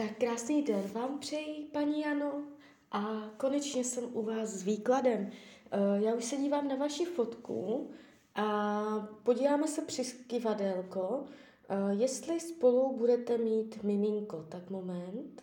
Tak krásný den vám přeji, paní Jano. A konečně jsem u vás s výkladem. Eh, já už se dívám na vaši fotku a podíváme se přes kivadelko, eh, jestli spolu budete mít miminko. Tak moment.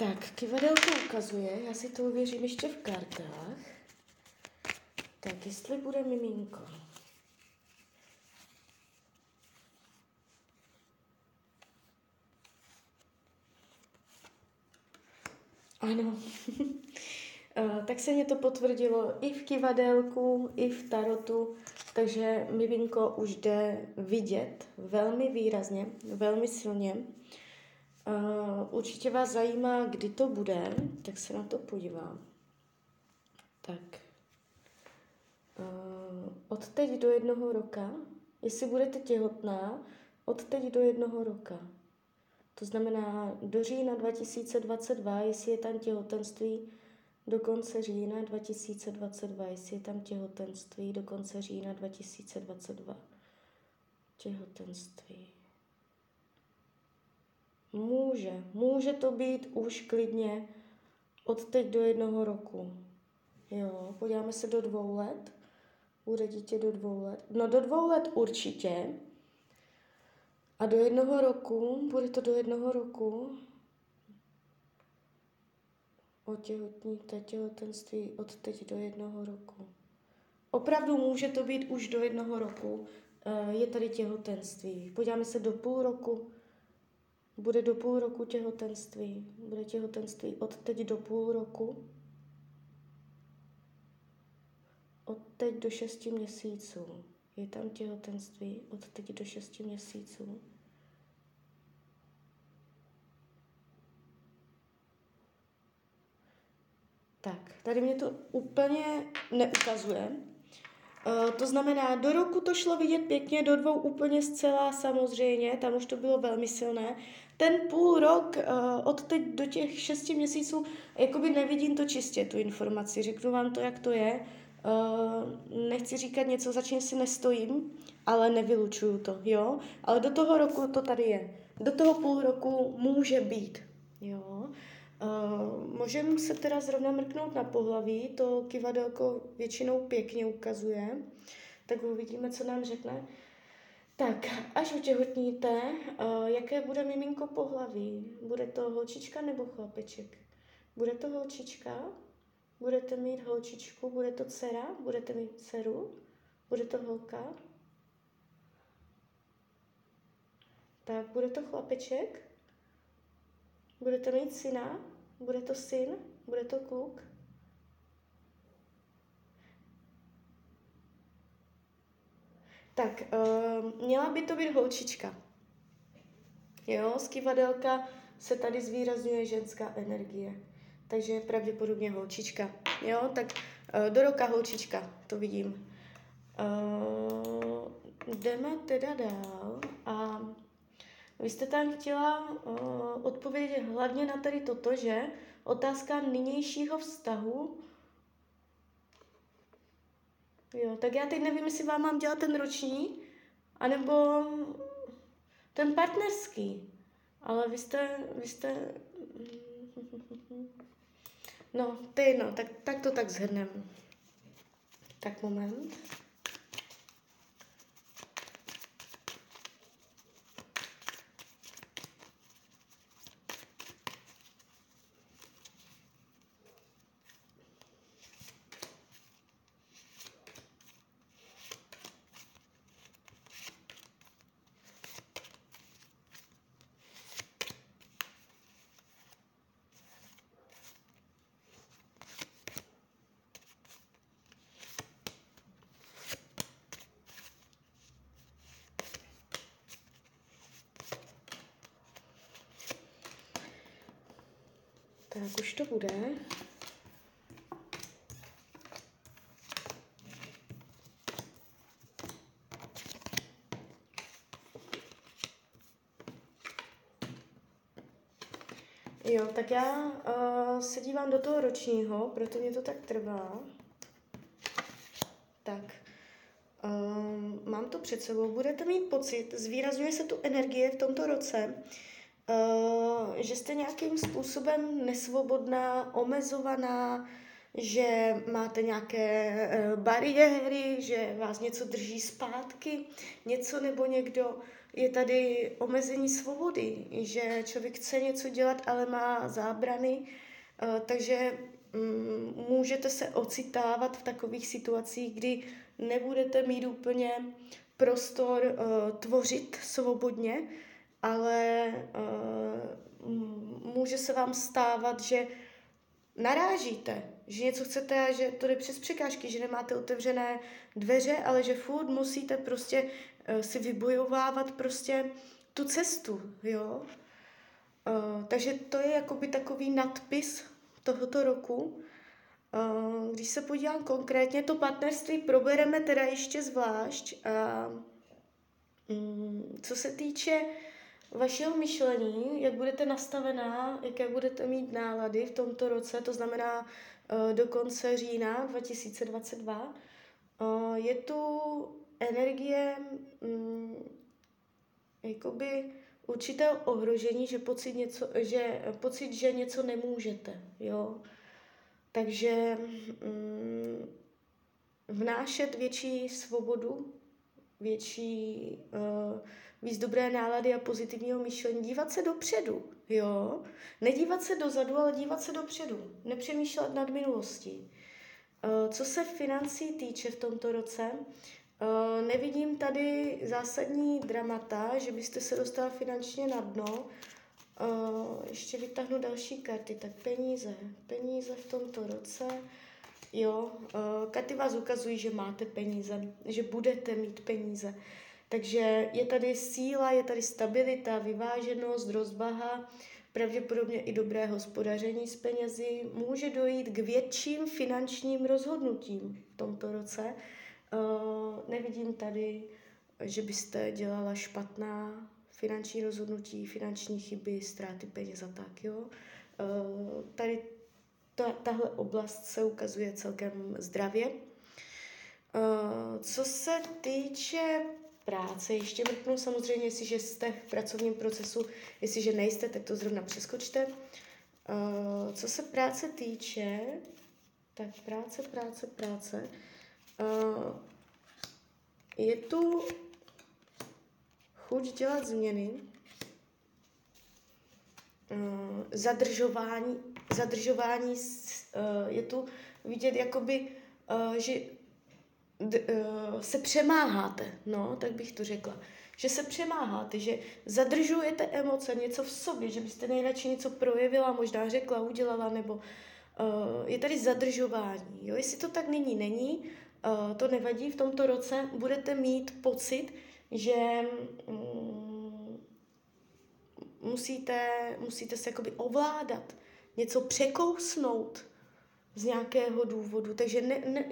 Tak, kivadelko ukazuje, já si to uvěřím ještě v kartách. Tak, jestli bude miminko. Ano. Eh, tak se mě to potvrdilo i v kivadelku, i v tarotu, takže miminko už jde vidět velmi výrazně, velmi silně. Uh, určitě vás zajímá, kdy to bude, tak se na to podívám. Tak. Uh, od teď do jednoho roka, jestli budete těhotná, od teď do jednoho roka. To znamená do října 2022, jestli je tam těhotenství, do konce října 2022, jestli je tam těhotenství, do konce října 2022. Těhotenství. Může, může to být už klidně od teď do jednoho roku. Jo, podíváme se do dvou let. Bude dítě do dvou let. No do dvou let určitě. A do jednoho roku, bude to do jednoho roku, otěhotníte těhotenství od teď do jednoho roku. Opravdu může to být už do jednoho roku. Eh, je tady těhotenství. Podíváme se do půl roku, bude do půl roku těhotenství. Bude těhotenství od teď do půl roku. Od teď do šesti měsíců. Je tam těhotenství od teď do šesti měsíců. Tak, tady mě to úplně neukazuje. Uh, to znamená, do roku to šlo vidět pěkně, do dvou úplně zcela samozřejmě, tam už to bylo velmi silné. Ten půl rok uh, od teď do těch šesti měsíců, jakoby nevidím to čistě, tu informaci, řeknu vám to, jak to je. Uh, nechci říkat něco, za čím si nestojím, ale nevylučuju to, jo. Ale do toho roku to tady je. Do toho půl roku může být, jo. Uh, můžeme se teda zrovna mrknout na pohlaví, to kivadelko většinou pěkně ukazuje, tak uvidíme, co nám řekne. Tak, až otěhotníte, uh, jaké bude miminko pohlaví? Bude to holčička nebo chlapeček? Bude to holčička? Budete mít holčičku? Bude to dcera? Budete mít dceru? Bude to holka? Tak, bude to chlapeček? Budete mít syna? Bude to syn? Bude to kluk? Tak, uh, měla by to být holčička. Jo, z kivadelka se tady zvýrazňuje ženská energie. Takže je pravděpodobně holčička. Jo, tak uh, do roka holčička, to vidím. Uh, jdeme teda dál a vy jste tam chtěla uh, odpovědět hlavně na tady toto, že otázka nynějšího vztahu. Jo, tak já teď nevím, jestli vám mám dělat ten roční, anebo ten partnerský. Ale vy jste, vy jste... No, je jedno, tak, tak to tak zhrnem. Tak moment. Tak už to bude. Jo, tak já uh, se dívám do toho ročního, proto mě to tak trvá. Tak, um, mám to před sebou. Budete mít pocit, zvýrazňuje se tu energie v tomto roce, že jste nějakým způsobem nesvobodná, omezovaná, že máte nějaké uh, bariéry, že vás něco drží zpátky, něco nebo někdo. Je tady omezení svobody, že člověk chce něco dělat, ale má zábrany, uh, takže um, můžete se ocitávat v takových situacích, kdy nebudete mít úplně prostor tvořit svobodně, ale uh, může se vám stávat, že narážíte, že něco chcete a že to jde přes překážky, že nemáte otevřené dveře, ale že furt musíte prostě uh, si vybojovávat prostě tu cestu, jo. Uh, takže to je jakoby takový nadpis tohoto roku. Uh, když se podívám konkrétně, to partnerství probereme teda ještě zvlášť. Uh, um, co se týče vašeho myšlení, jak budete nastavená, jaké budete mít nálady v tomto roce, to znamená uh, do konce října 2022, uh, je tu energie um, jakoby určitého ohrožení, že pocit, něco, že, pocit, že něco nemůžete, jo. Takže um, vnášet větší svobodu, větší uh, víc dobré nálady a pozitivního myšlení, dívat se dopředu, jo? Nedívat se dozadu, ale dívat se dopředu, nepřemýšlet nad minulostí. Uh, co se financí týče v tomto roce, uh, nevidím tady zásadní dramata, že byste se dostala finančně na dno, Uh, ještě vytáhnu další karty. Tak peníze. Peníze v tomto roce. Jo, uh, karty vás ukazují, že máte peníze, že budete mít peníze. Takže je tady síla, je tady stabilita, vyváženost, rozvaha, pravděpodobně i dobré hospodaření s penězi. Může dojít k větším finančním rozhodnutím v tomto roce. Uh, nevidím tady, že byste dělala špatná finanční rozhodnutí, finanční chyby, ztráty peněz a tak, jo. Uh, tady ta, tahle oblast se ukazuje celkem zdravě. Uh, co se týče práce, ještě mrknu samozřejmě, jestliže jste v pracovním procesu, jestliže nejste, tak to zrovna přeskočte. Uh, co se práce týče, tak práce, práce, práce. Uh, je tu chuť dělat změny, zadržování, zadržování uh, je tu vidět jakoby, uh, že uh, se přemáháte, no, tak bych to řekla. Že se přemáháte, že zadržujete emoce, něco v sobě, že byste nejradši něco projevila, možná řekla, udělala, nebo je tady zadržování. Jo? Jestli to tak není, uh, to nevadí, v tomto roce budete mít pocit, že um, musíte, musíte se jakoby ovládat, něco překousnout z nějakého důvodu, takže ne, ne,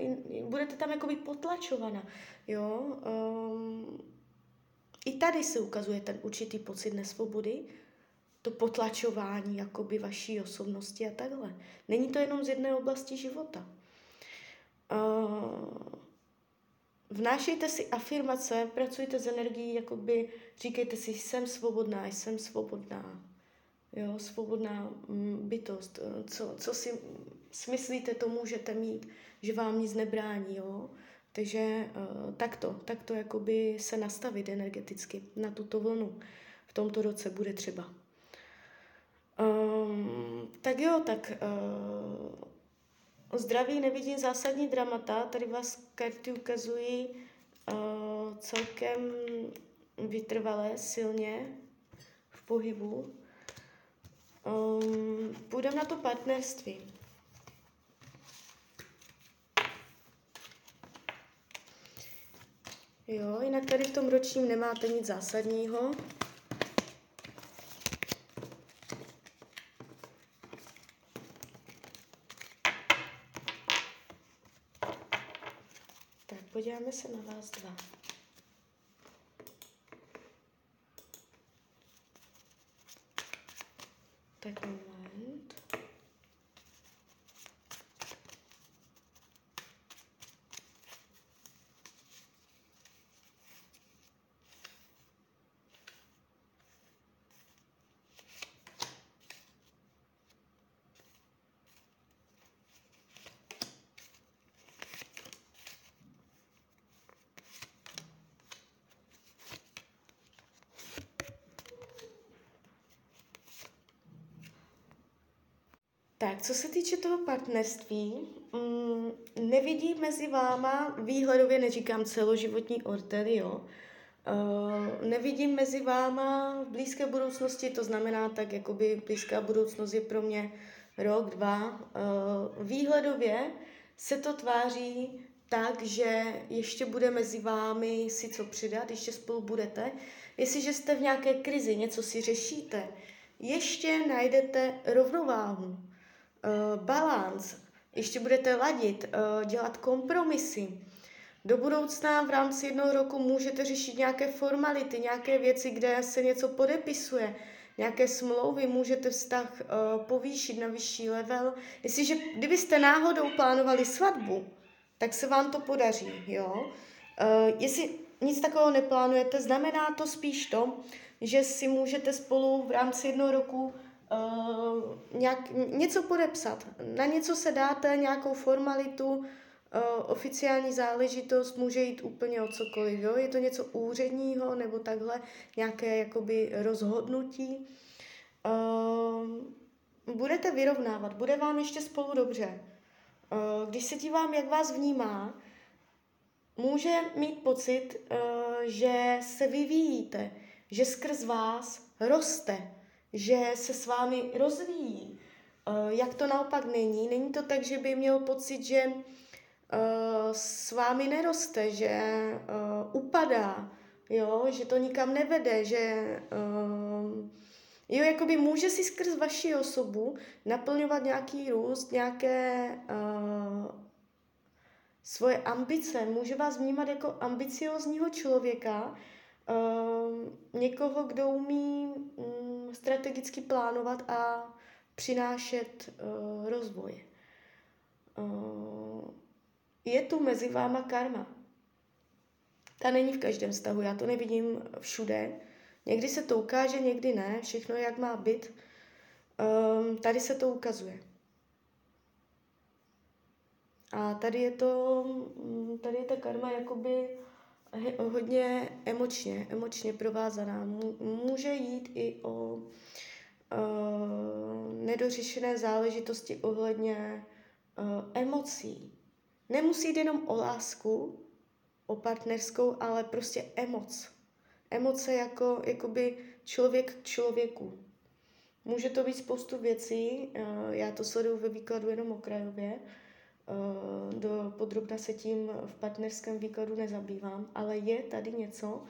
budete tam jakoby potlačovaná, jo. Um, I tady se ukazuje ten určitý pocit nesvobody, to potlačování jakoby vaší osobnosti a takhle. Není to jenom z jedné oblasti života. Uh, Vnášejte si afirmace, pracujte s energií, jakoby říkejte si, jsem svobodná, jsem svobodná. Jo, svobodná mm, bytost. Co, co si smyslíte, to můžete mít, že vám nic nebrání, jo. Takže uh, takto, takto jakoby se nastavit energeticky na tuto vlnu v tomto roce bude třeba. Um, tak jo, tak uh, zdraví nevidím zásadní dramata, tady vás karty ukazují uh, celkem vytrvalé, silně v pohybu. Um, půjdeme na to partnerství. Jo, jinak tady v tom ročním nemáte nic zásadního. podíváme se na vás dva. Tak Tak, co se týče toho partnerství, mm, nevidím mezi váma, výhledově neříkám celoživotní ortel, jo, uh, nevidím mezi váma v blízké budoucnosti, to znamená tak, jakoby blízká budoucnost je pro mě rok, dva. Uh, výhledově se to tváří tak, že ještě bude mezi vámi si co přidat, ještě spolu budete. Jestliže jste v nějaké krizi, něco si řešíte, ještě najdete rovnováhu, uh, balans, ještě budete ladit, uh, dělat kompromisy. Do budoucna v rámci jednoho roku můžete řešit nějaké formality, nějaké věci, kde se něco podepisuje, nějaké smlouvy, můžete vztah uh, povýšit na vyšší level. Jestliže, kdybyste náhodou plánovali svatbu, tak se vám to podaří, jo. Uh, jestli nic takového neplánujete, znamená to spíš to, že si můžete spolu v rámci jednoho roku uh, nějak, něco podepsat. Na něco se dáte, nějakou formalitu, uh, oficiální záležitost, může jít úplně o cokoliv. Jo? Je to něco úředního nebo takhle, nějaké jakoby rozhodnutí. Uh, budete vyrovnávat, bude vám ještě spolu dobře. Uh, když se dívám, jak vás vnímá, může mít pocit, uh, že se vyvíjíte, že skrz vás roste, že se s vámi rozvíjí. Uh, jak to naopak není? Není to tak, že by měl pocit, že uh, s vámi neroste, že uh, upadá, jo? že to nikam nevede, že jo, jakoby může si skrz vaši osobu naplňovat nějaký růst, nějaké svoje ambice, může vás vnímat jako ambiciozního člověka, někoho, kdo umí strategicky plánovat a přinášet uh, rozvoj. Uh, je tu mezi váma karma. Ta není v každém vztahu, já to nevidím všude. Někdy se to ukáže, někdy ne, všechno jak má být. Um, tady se to ukazuje. A tady je to, mm, tady je ta karma jakoby hodně emočně, emočně provázaná. Může jít i o uh, nedořešené záležitosti ohledně uh, emocí. Nemusí jít jenom o lásku, o partnerskou, ale prostě emoc. Emoce jako jakoby člověk k člověku. Může to být spoustu věcí, uh, já to sleduju ve výkladu jenom okrajově, Eh, do podrobna se tím v partnerském výkladu nezabývám, ale je tady něco,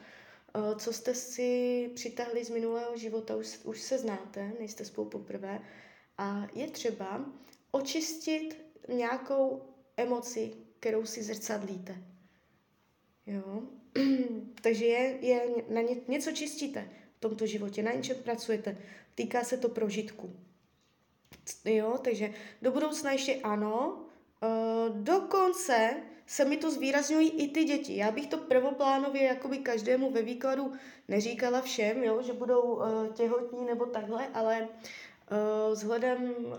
eh, co jste si přitahli z minulého života, už, už se znáte, nejste spolu poprvé, a je třeba očistit nějakou emoci, kterou si zrcadlíte. Jo? Takže je, je na ně, něco čistíte v tomto životě, na něčem pracujete. Týká se to prožitku. Jo, takže do budoucna ještě ano, Uh, dokonce se mi to zvýrazňují i ty děti. Já bych to prvoplánově jakoby každému ve výkladu neříkala všem, jo, že budou uh, těhotní nebo takhle, ale uh, vzhledem uh,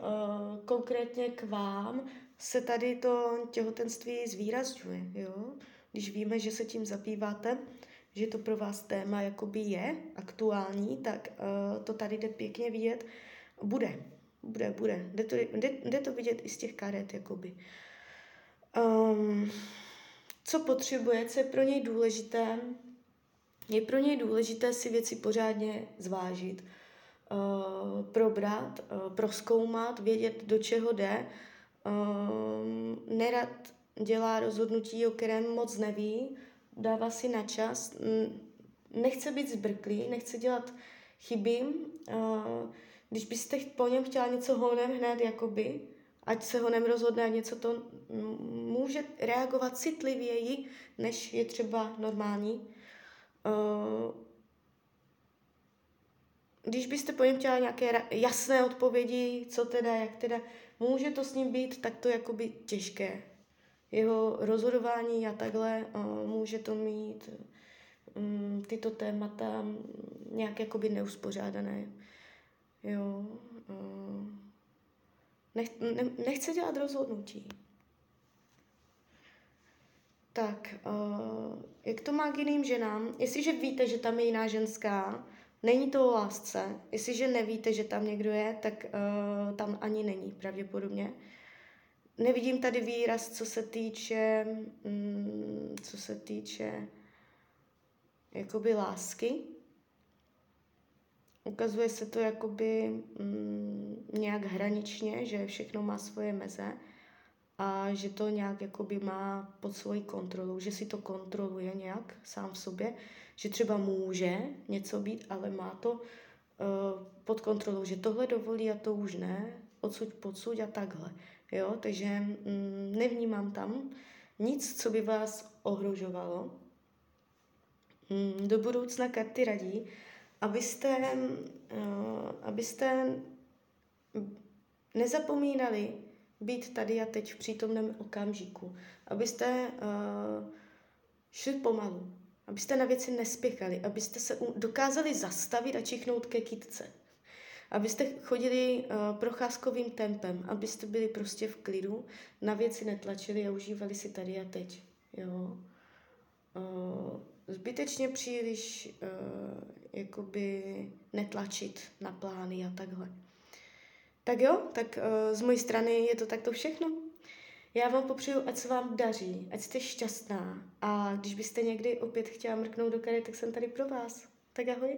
konkrétně k vám se tady to těhotenství zvýrazňuje. Jo? Když víme, že se tím zabýváte, že to pro vás téma jakoby je aktuální, tak uh, to tady jde pěkně vidět. Bude. Bude, bude. Jde to, jde, jde to vidět i z těch karet, jakoby. Um, co potřebuje, co je pro něj důležité? Je pro něj důležité si věci pořádně zvážit, uh, probrat, uh, proskoumat, vědět, do čeho jde. Uh, nerad dělá rozhodnutí, o kterém moc neví, dává si na čas, nechce být zbrklý, nechce dělat chyby, uh, když byste po něm chtěla něco honem hned, jakoby, ať se honem rozhodne a něco to může reagovat citlivěji, než je třeba normální. Uh, když byste po něm chtěla nějaké jasné odpovědi, co teda, jak teda, může to s ním být tak to jakoby těžké. Jeho rozhodování a takhle uh, může to mít um, tyto témata nějak jakoby neuspořádané. Jo. Uh, nech, ne, nechce dělat rozhodnutí. Tak, uh, jak to má k jiným ženám? Jestliže víte, že tam je jiná ženská, Není to o lásce. Jestliže nevíte, že tam někdo je, tak uh, tam ani není pravděpodobně. Nevidím tady výraz, co se týče, mm, co se týče jakoby lásky. Ukazuje se to jakoby mm, nějak hraničně, že všechno má svoje meze a že to nějak jakoby má pod svojí kontrolou, že si to kontroluje nějak sám v sobě, že třeba může něco být, ale má to uh, pod kontrolou, že tohle dovolí a to už ne, odsud podsud a takhle. Jo? Takže mm, nevnímám tam nic, co by vás ohrožovalo. Mm, do budoucna karty radí, abyste, uh, abyste nezapomínali být tady a teď v přítomném okamžiku, abyste uh, šli pomalu, abyste na věci nespěchali, abyste se dokázali zastavit a čichnout ke kytce, abyste chodili uh, procházkovým tempem, abyste byli prostě v klidu, na věci netlačili a užívali si tady a teď. Jo. Uh, zbytečně příliš uh, jakoby netlačit na plány a takhle. Tak jo, tak uh, z mojí strany je to takto všechno. Já vám popřeju, ať se vám daří, ať jste šťastná a když byste někdy opět chtěla mrknout do kary, tak jsem tady pro vás. Tak ahoj.